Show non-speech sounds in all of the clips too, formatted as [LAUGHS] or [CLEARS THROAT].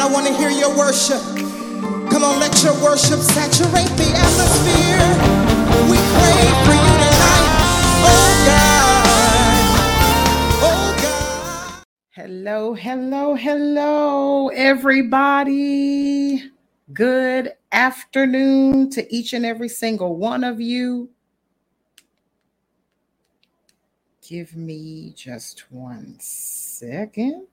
I want to hear your worship. Come on, let your worship saturate the atmosphere. We pray for you tonight. Oh God. Oh God. Hello, hello, hello, everybody. Good afternoon to each and every single one of you. Give me just one second.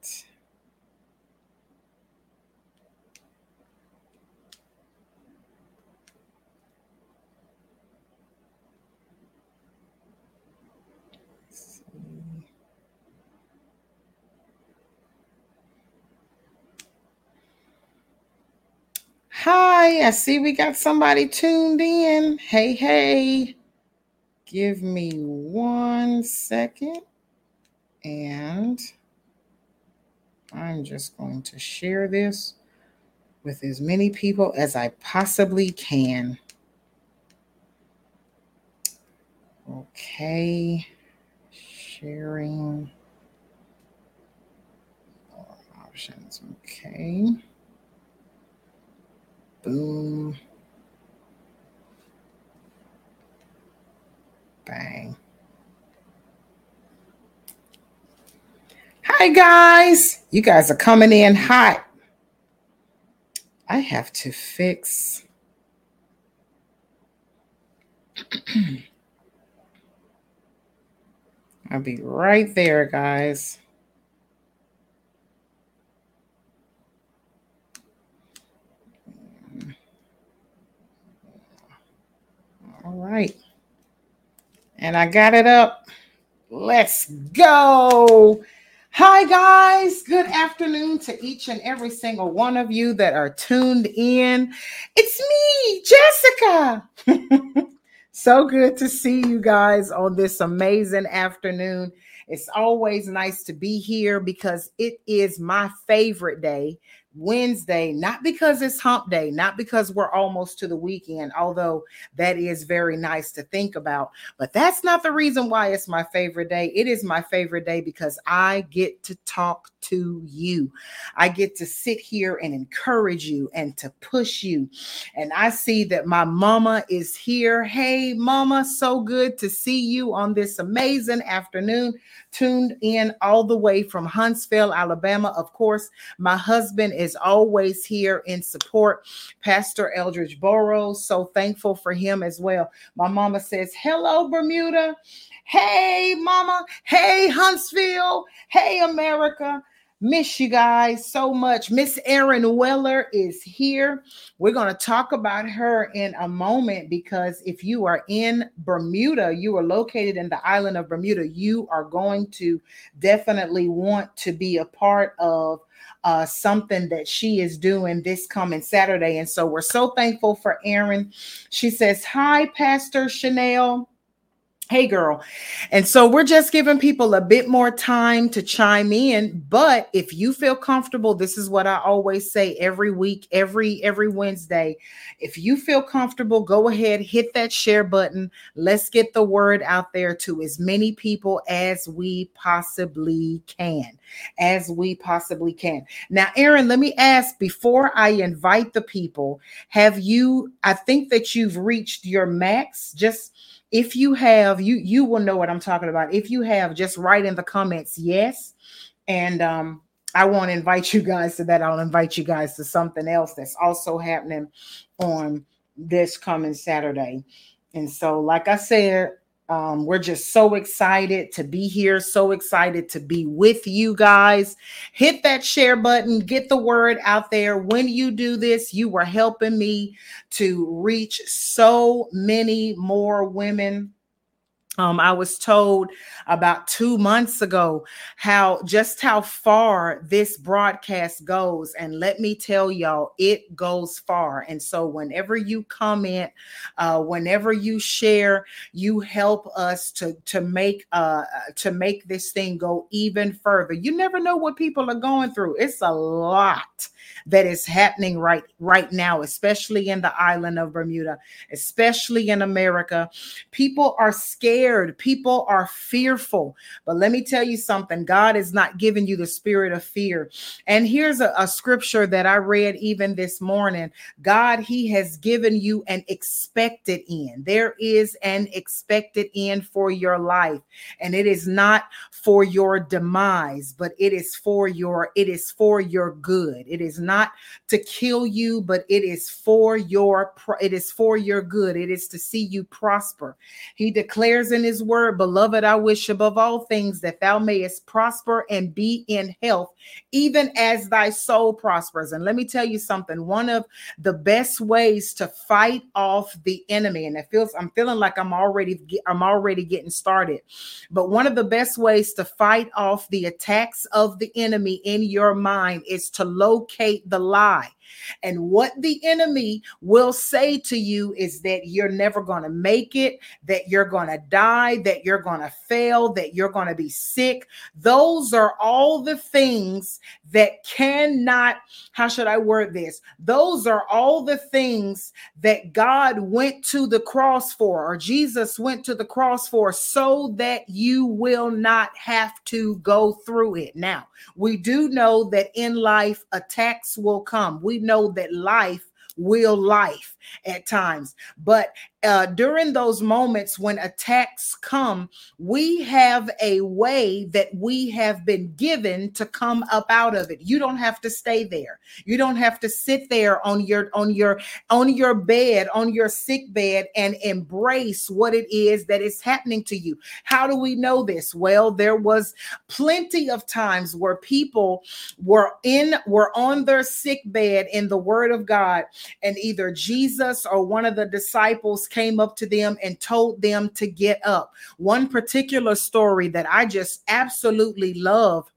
Hi, I see we got somebody tuned in. Hey, hey. Give me one second. And I'm just going to share this with as many people as I possibly can. Okay. Sharing options. Okay. Boom. Bang. Hi, guys. You guys are coming in hot. I have to fix. [CLEARS THROAT] I'll be right there, guys. All right. And I got it up. Let's go. Hi, guys. Good afternoon to each and every single one of you that are tuned in. It's me, Jessica. [LAUGHS] so good to see you guys on this amazing afternoon. It's always nice to be here because it is my favorite day Wednesday, not because it's hump day, not because we're almost to the weekend, although that is very nice to think about, but that's not the reason why it's my favorite day. It is my favorite day because I get to talk to you. I get to sit here and encourage you and to push you. And I see that my mama is here. Hey, mama, so good to see you on this amazing afternoon tuned in all the way from Huntsville, Alabama. Of course, my husband is always here in support, Pastor Eldridge Burrows. So thankful for him as well. My mama says, Hello, Bermuda. Hey, mama. Hey, Huntsville. Hey, America. Miss you guys so much. Miss Erin Weller is here. We're going to talk about her in a moment because if you are in Bermuda, you are located in the island of Bermuda, you are going to definitely want to be a part of uh, something that she is doing this coming Saturday. And so we're so thankful for Erin. She says, Hi, Pastor Chanel. Hey, girl. And so we're just giving people a bit more time to chime in. But if you feel comfortable, this is what I always say every week, every every Wednesday. If you feel comfortable, go ahead, hit that share button. Let's get the word out there to as many people as we possibly can. As we possibly can. Now, Erin, let me ask before I invite the people, have you I think that you've reached your max just if you have you you will know what i'm talking about. If you have just write in the comments yes. And um i won't invite you guys to that. I'll invite you guys to something else that's also happening on this coming saturday. And so like i said um, we're just so excited to be here, so excited to be with you guys. Hit that share button, get the word out there. When you do this, you are helping me to reach so many more women um, I was told about two months ago how just how far this broadcast goes. And let me tell y'all, it goes far. And so, whenever you comment, uh, whenever you share, you help us to to make uh, to make this thing go even further. You never know what people are going through. It's a lot that is happening right right now, especially in the island of Bermuda, especially in America. People are scared scared. People are fearful. But let me tell you something God is not giving you the spirit of fear. And here's a, a scripture that I read even this morning God, He has given you an expected end. There is an expected end for your life, and it is not for your demise, but it is for your it is for your good. It is not to kill you, but it is for your it is for your good. It is to see you prosper. He declares in his word, beloved, I wish above all things that thou mayest prosper and be in health, even as thy soul prospers. And let me tell you something, one of the best ways to fight off the enemy, and it feels I'm feeling like I'm already I'm already getting started. But one of the best ways to fight off the attacks of the enemy in your mind is to locate the lie. And what the enemy will say to you is that you're never going to make it, that you're going to die, that you're going to fail, that you're going to be sick. Those are all the things that cannot, how should I word this? Those are all the things that God went to the cross for, or Jesus went to the cross for, so that you will not have to go through it. Now, we do know that in life, attacks will come. We know that life will life at times. But uh, during those moments when attacks come, we have a way that we have been given to come up out of it. You don't have to stay there. You don't have to sit there on your on your on your bed, on your sick bed, and embrace what it is that is happening to you. How do we know this? Well, there was plenty of times where people were in were on their sick bed in the Word of God, and either Jesus or one of the disciples came up to them and told them to get up. One particular story that I just absolutely love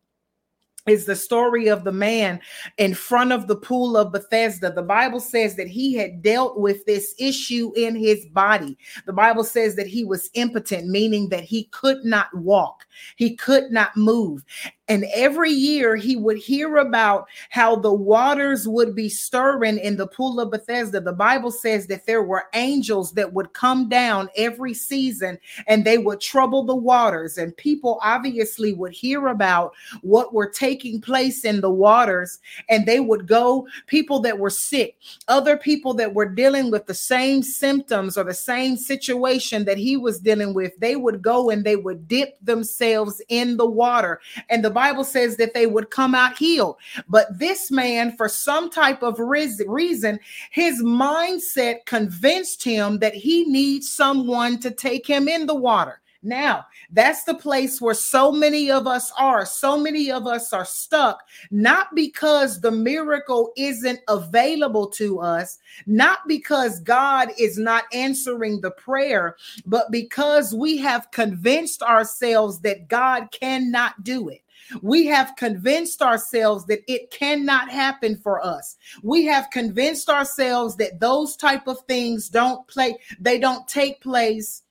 is the story of the man in front of the pool of Bethesda. The Bible says that he had dealt with this issue in his body. The Bible says that he was impotent, meaning that he could not walk, he could not move. And every year he would hear about how the waters would be stirring in the pool of Bethesda. The Bible says that there were angels that would come down every season and they would trouble the waters. And people obviously would hear about what were taking place in the waters and they would go, people that were sick, other people that were dealing with the same symptoms or the same situation that he was dealing with, they would go and they would dip themselves in the water. And the Bible says that they would come out healed. But this man, for some type of reason, his mindset convinced him that he needs someone to take him in the water. Now, that's the place where so many of us are. So many of us are stuck, not because the miracle isn't available to us, not because God is not answering the prayer, but because we have convinced ourselves that God cannot do it. We have convinced ourselves that it cannot happen for us. We have convinced ourselves that those type of things don't play, they don't take place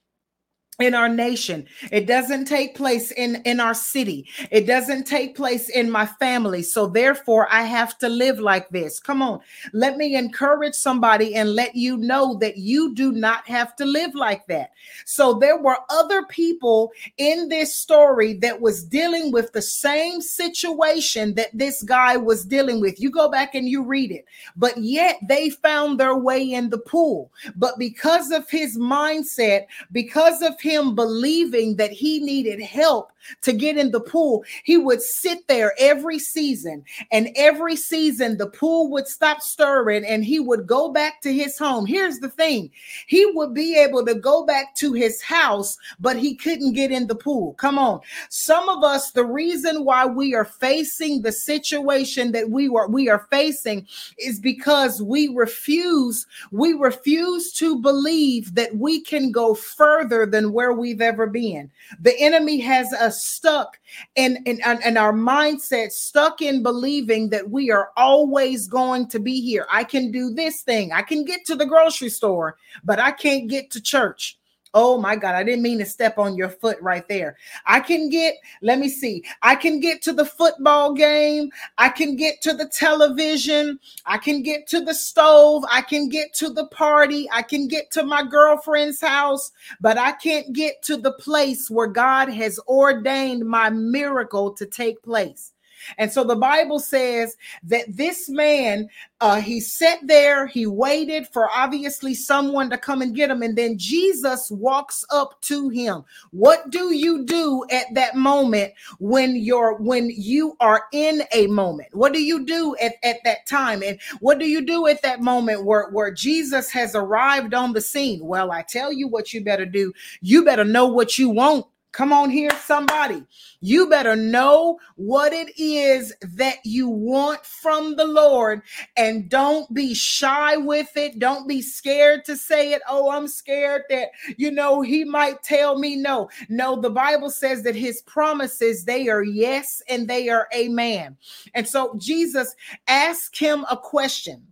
in our nation. It doesn't take place in in our city. It doesn't take place in my family. So therefore i have to live like this. Come on. Let me encourage somebody and let you know that you do not have to live like that. So there were other people in this story that was dealing with the same situation that this guy was dealing with. You go back and you read it. But yet they found their way in the pool. But because of his mindset because of him believing that he needed help to get in the pool, he would sit there every season. And every season, the pool would stop stirring and he would go back to his home. Here's the thing he would be able to go back to his house, but he couldn't get in the pool. Come on. Some of us, the reason why we are facing the situation that we were we are facing is because we refuse, we refuse to believe that we can go further than where we've ever been. The enemy has us stuck in, in, in our mindset, stuck in believing that we are always going to be here. I can do this thing, I can get to the grocery store, but I can't get to church. Oh my God, I didn't mean to step on your foot right there. I can get, let me see, I can get to the football game. I can get to the television. I can get to the stove. I can get to the party. I can get to my girlfriend's house, but I can't get to the place where God has ordained my miracle to take place. And so the Bible says that this man, uh, he sat there, he waited for obviously someone to come and get him, and then Jesus walks up to him. What do you do at that moment when you're when you are in a moment? What do you do at, at that time? And what do you do at that moment where, where Jesus has arrived on the scene? Well, I tell you what you better do. You better know what you want Come on here, somebody. You better know what it is that you want from the Lord and don't be shy with it. Don't be scared to say it. Oh, I'm scared that, you know, he might tell me no. No, the Bible says that his promises, they are yes and they are amen. And so Jesus asked him a question.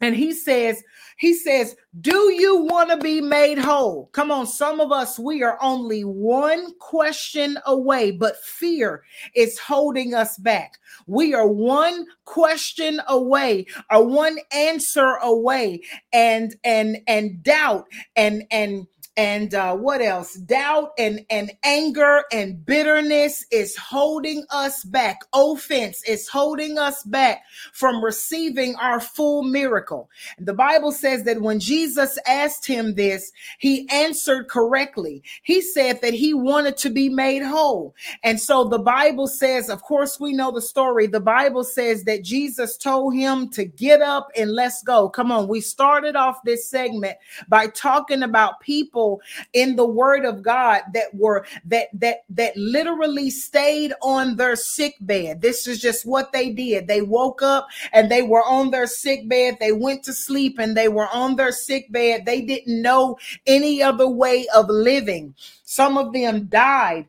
And he says, he says, Do you want to be made whole? Come on, some of us, we are only one question away, but fear is holding us back. We are one question away or one answer away, and and and doubt and and and uh, what else? Doubt and and anger and bitterness is holding us back. Offense is holding us back from receiving our full miracle. The bible says that when jesus asked him this he answered correctly. He said that he wanted to be made whole. And so the bible says of course we know the story. The bible says that jesus told him to get up and let's go. Come on we started off this segment by talking about people people in the word of God that were that that that literally stayed on their sick bed. This is just what they did. They woke up and they were on their sick bed. They went to sleep and they were on their sick bed. They didn't know any other way of living. Some of them died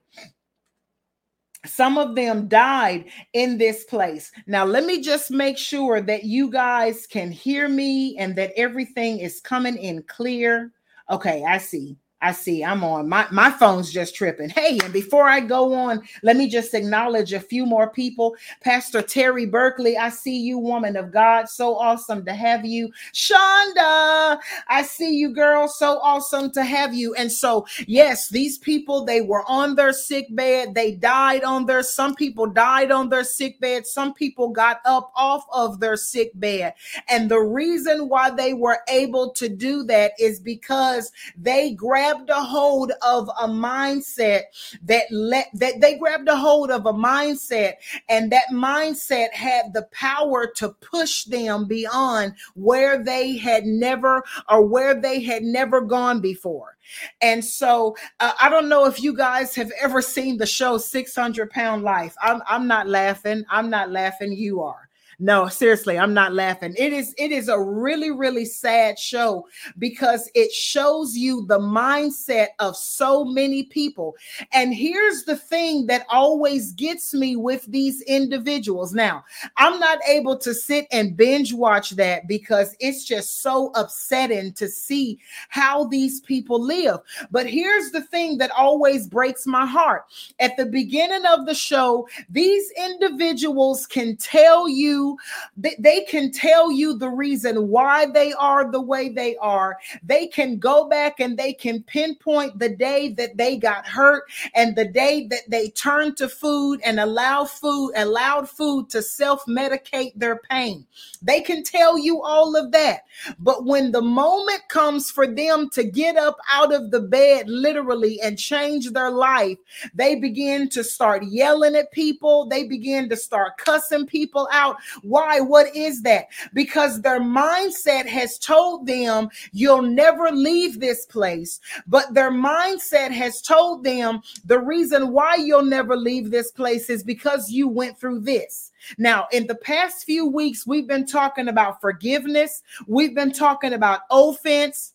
some of them died in this place. Now, let me just make sure that you guys can hear me and that everything is coming in clear. Okay, I see. I see I'm on. My my phone's just tripping. Hey, and before I go on, let me just acknowledge a few more people. Pastor Terry Berkeley, I see you, woman of God. So awesome to have you. Shonda, I see you, girl. So awesome to have you. And so, yes, these people, they were on their sick bed. They died on their, some people died on their sick bed. Some people got up off of their sick bed. And the reason why they were able to do that is because they grabbed grabbed a hold of a mindset that let that they grabbed a hold of a mindset and that mindset had the power to push them beyond where they had never or where they had never gone before. And so uh, I don't know if you guys have ever seen the show 600 Pound Life. I'm, I'm not laughing. I'm not laughing. You are. No, seriously, I'm not laughing. It is it is a really really sad show because it shows you the mindset of so many people. And here's the thing that always gets me with these individuals. Now, I'm not able to sit and binge watch that because it's just so upsetting to see how these people live. But here's the thing that always breaks my heart. At the beginning of the show, these individuals can tell you they, they can tell you the reason why they are the way they are. They can go back and they can pinpoint the day that they got hurt and the day that they turned to food and allow food, allowed food to self-medicate their pain. They can tell you all of that. But when the moment comes for them to get up out of the bed literally and change their life, they begin to start yelling at people. They begin to start cussing people out. Why? What is that? Because their mindset has told them you'll never leave this place, but their mindset has told them the reason why you'll never leave this place is because you went through this. Now, in the past few weeks, we've been talking about forgiveness, we've been talking about offense.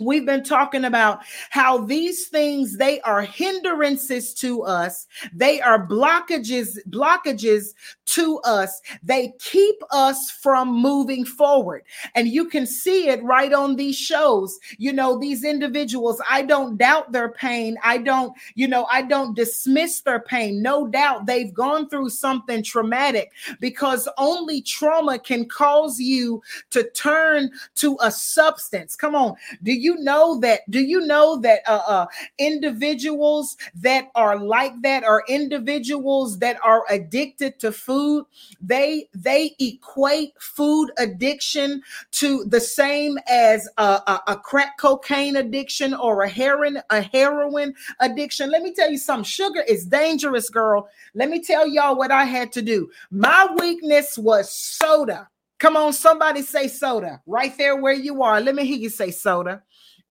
We've been talking about how these things they are hindrances to us. They are blockages blockages to us. They keep us from moving forward. And you can see it right on these shows. You know these individuals i don't doubt their pain. I don't you know i don't dismiss their pain. No doubt they've gone through something traumatic because only trauma can cause you to turn to a substance. Come on. Do you you know that? Do you know that uh, uh, individuals that are like that are individuals that are addicted to food? They they equate food addiction to the same as a, a, a crack cocaine addiction or a heroin a heroin addiction. Let me tell you something. Sugar is dangerous, girl. Let me tell y'all what I had to do. My weakness was soda. Come on, somebody say soda right there where you are. Let me hear you say soda.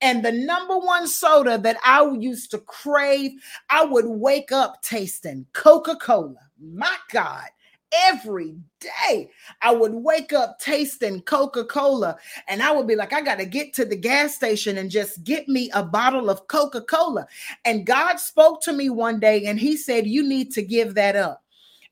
And the number one soda that I used to crave, I would wake up tasting Coca Cola. My God every day. I would wake up tasting Coca Cola and I would be like, I got to get to the gas station and just get me a bottle of Coca Cola. And God spoke to me one day and He said, You need to give that up.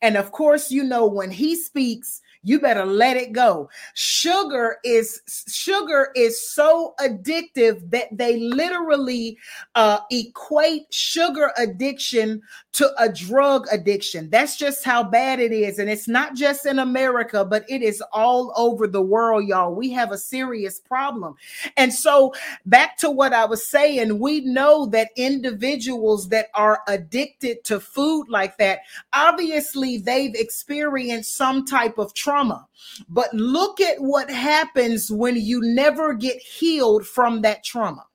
And of course, you know, when He speaks, you better let it go. Sugar is sugar is so addictive that they literally uh, equate sugar addiction to a drug addiction. That's just how bad it is, and it's not just in America, but it is all over the world, y'all. We have a serious problem, and so back to what I was saying, we know that individuals that are addicted to food like that, obviously they've experienced some type of trauma. But look at what happens when you never get healed from that trauma.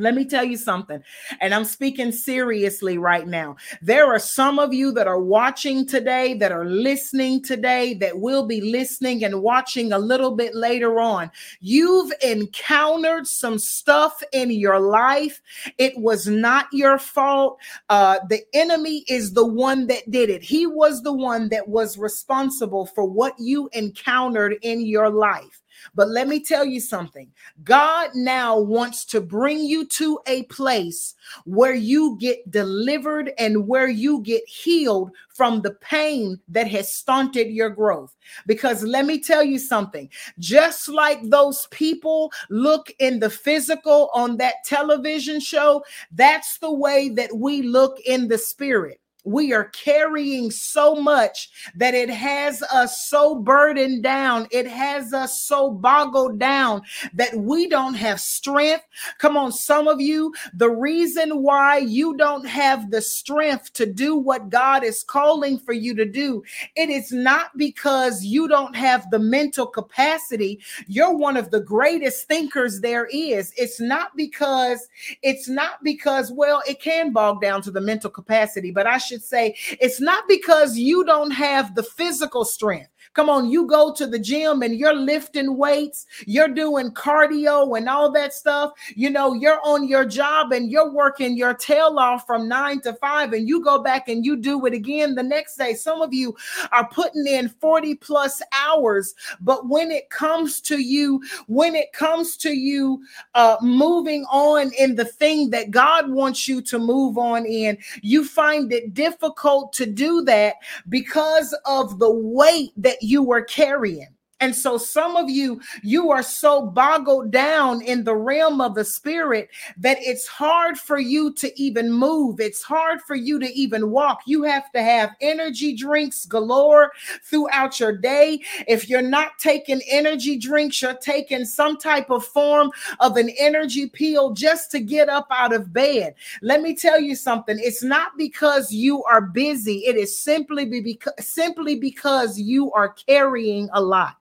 Let me tell you something, and I'm speaking seriously right now. There are some of you that are watching today, that are listening today, that will be listening and watching a little bit later on. You've encountered some stuff in your life. It was not your fault. Uh, the enemy is the one that did it, he was the one that was responsible for what you encountered in your life. But let me tell you something. God now wants to bring you to a place where you get delivered and where you get healed from the pain that has stunted your growth. Because let me tell you something. Just like those people look in the physical on that television show, that's the way that we look in the spirit we are carrying so much that it has us so burdened down. It has us so boggled down that we don't have strength. Come on, some of you, the reason why you don't have the strength to do what God is calling for you to do, it is not because you don't have the mental capacity. You're one of the greatest thinkers there is. It's not because, it's not because, well, it can bog down to the mental capacity, but I should say it's not because you don't have the physical strength. Come on, you go to the gym and you're lifting weights, you're doing cardio and all that stuff. You know, you're on your job and you're working your tail off from nine to five, and you go back and you do it again the next day. Some of you are putting in 40 plus hours, but when it comes to you, when it comes to you uh, moving on in the thing that God wants you to move on in, you find it difficult to do that because of the weight that you were carrying. And so, some of you, you are so boggled down in the realm of the spirit that it's hard for you to even move. It's hard for you to even walk. You have to have energy drinks galore throughout your day. If you're not taking energy drinks, you're taking some type of form of an energy pill just to get up out of bed. Let me tell you something. It's not because you are busy, it is simply, because, simply because you are carrying a lot.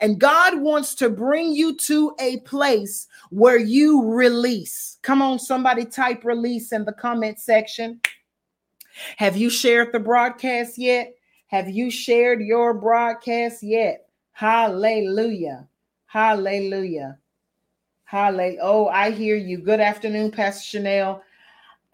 And God wants to bring you to a place where you release. Come on, somebody type release in the comment section. Have you shared the broadcast yet? Have you shared your broadcast yet? Hallelujah. Hallelujah. Hallelujah. Oh, I hear you. Good afternoon, Pastor Chanel.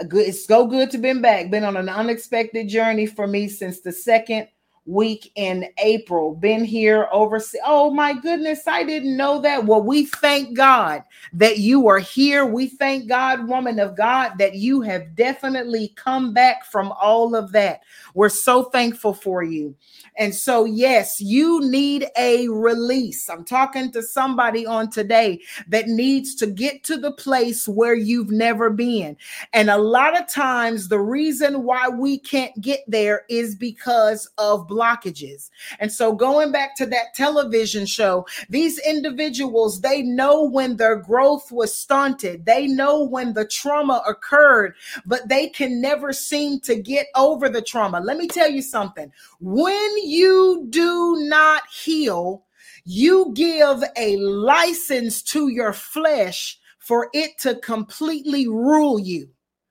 Good, it's so good to be back. Been on an unexpected journey for me since the second week in April. Been here over. Oh my goodness, I didn't know that. Well, we thank God that you are here. We thank God, woman of God, that you have definitely come back from all of that. We're so thankful for you. And so, yes, you need a release. I'm talking to somebody on today that needs to get to the place where you've never been. And a lot of times, the reason why we can't get there is because of blockages. And so, going back to that television show, these individuals, they know when their growth was stunted, they know when the trauma occurred, but they can never seem to get over the trauma. Let me tell you something. When you do not heal, you give a license to your flesh for it to completely rule you.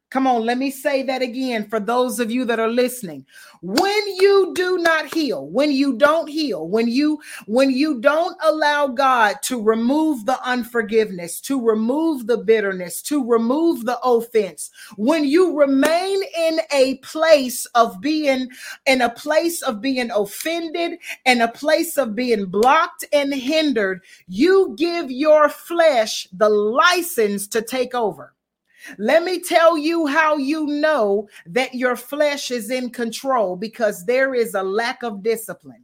Come on, let me say that again for those of you that are listening. When you do not heal, when you don't heal, when you when you don't allow God to remove the unforgiveness, to remove the bitterness, to remove the offense, when you remain in a place of being in a place of being offended and a place of being blocked and hindered, you give your flesh the license to take over. Let me tell you how you know that your flesh is in control because there is a lack of discipline.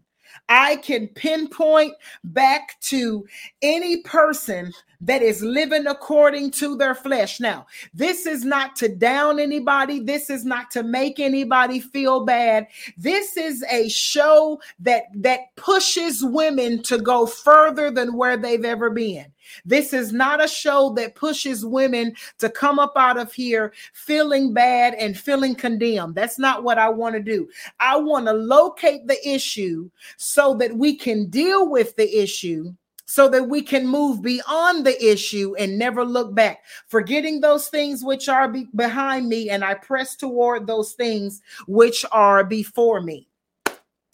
I can pinpoint back to any person that is living according to their flesh. Now, this is not to down anybody, this is not to make anybody feel bad. This is a show that that pushes women to go further than where they've ever been. This is not a show that pushes women to come up out of here feeling bad and feeling condemned. That's not what I want to do. I want to locate the issue so that we can deal with the issue so that we can move beyond the issue and never look back, forgetting those things which are be- behind me, and I press toward those things which are before me.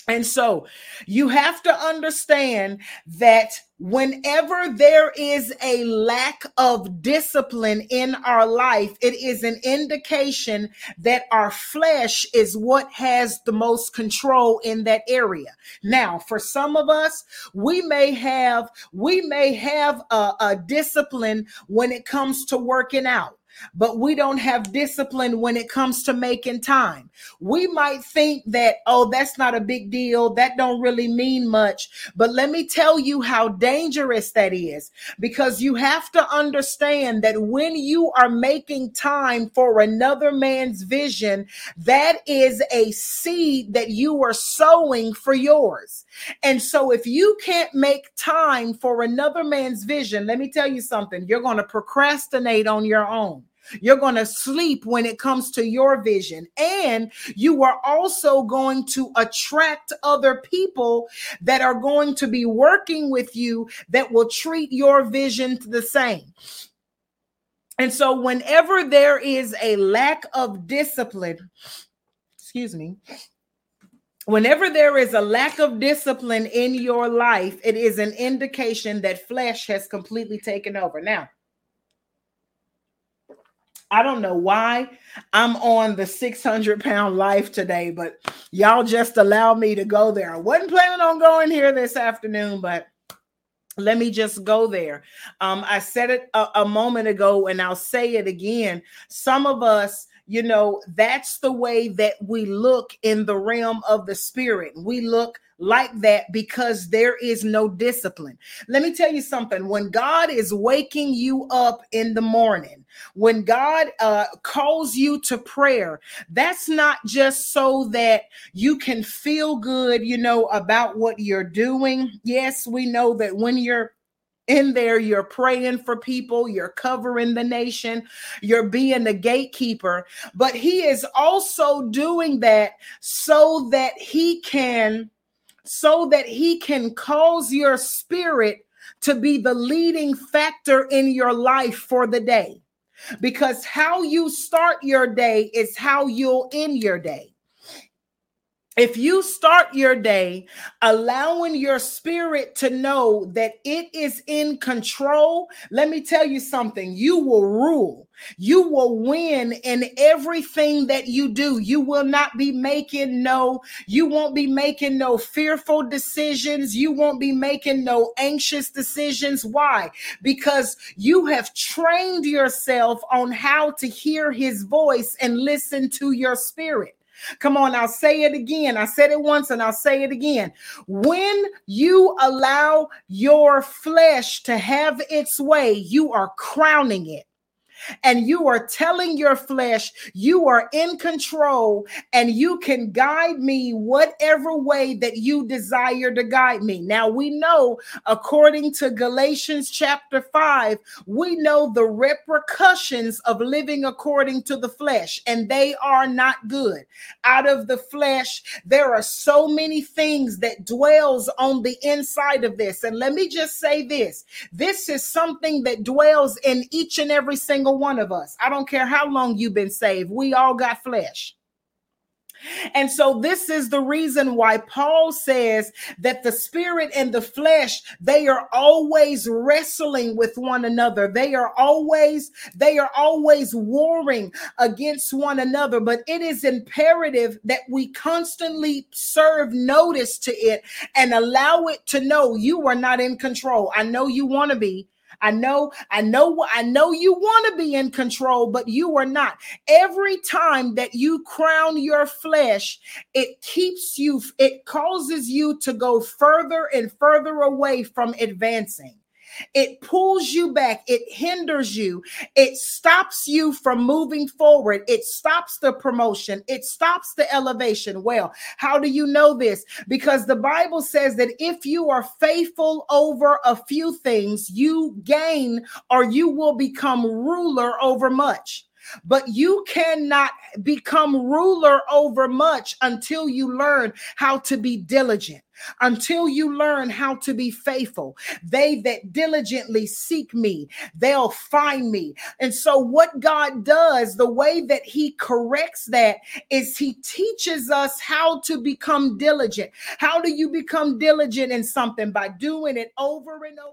And so you have to understand that whenever there is a lack of discipline in our life, it is an indication that our flesh is what has the most control in that area. Now, for some of us, we may have we may have a, a discipline when it comes to working out but we don't have discipline when it comes to making time. We might think that, oh, that's not a big deal. That don't really mean much. But let me tell you how dangerous that is because you have to understand that when you are making time for another man's vision, that is a seed that you are sowing for yours. And so if you can't make time for another man's vision, let me tell you something, you're going to procrastinate on your own. You're going to sleep when it comes to your vision. And you are also going to attract other people that are going to be working with you that will treat your vision the same. And so, whenever there is a lack of discipline, excuse me, whenever there is a lack of discipline in your life, it is an indication that flesh has completely taken over. Now, I don't know why I'm on the 600 pound life today, but y'all just allow me to go there. I wasn't planning on going here this afternoon, but let me just go there. Um, I said it a, a moment ago, and I'll say it again. Some of us you know, that's the way that we look in the realm of the spirit. We look like that because there is no discipline. Let me tell you something. When God is waking you up in the morning, when God uh, calls you to prayer, that's not just so that you can feel good, you know, about what you're doing. Yes, we know that when you're in there, you're praying for people, you're covering the nation, you're being the gatekeeper. But he is also doing that so that he can so that he can cause your spirit to be the leading factor in your life for the day. Because how you start your day is how you'll end your day. If you start your day allowing your spirit to know that it is in control, let me tell you something, you will rule. You will win in everything that you do. You will not be making no, you won't be making no fearful decisions. You won't be making no anxious decisions. Why? Because you have trained yourself on how to hear his voice and listen to your spirit. Come on, I'll say it again. I said it once and I'll say it again. When you allow your flesh to have its way, you are crowning it and you are telling your flesh you are in control and you can guide me whatever way that you desire to guide me. Now we know, according to Galatians chapter 5, we know the repercussions of living according to the flesh, and they are not good. Out of the flesh, there are so many things that dwells on the inside of this. And let me just say this this is something that dwells in each and every single single one of us. I don't care how long you've been saved, we all got flesh. And so this is the reason why Paul says that the spirit and the flesh they are always wrestling with one another. They are always they are always warring against one another, but it is imperative that we constantly serve notice to it and allow it to know you are not in control. I know you want to be, I know, I know, I know you want to be in control, but you are not. Every time that you crown your flesh, it keeps you, it causes you to go further and further away from advancing. It pulls you back, it hinders you, it stops you from moving forward, it stops the promotion, it stops the elevation. Well, how do you know this? Because the Bible says that if you are faithful over a few things, you gain or you will become ruler over much. But you cannot become ruler over much until you learn how to be diligent until you learn how to be faithful. They that diligently seek me, they'll find me. And so, what God does, the way that He corrects that is He teaches us how to become diligent. How do you become diligent in something? By doing it over and over.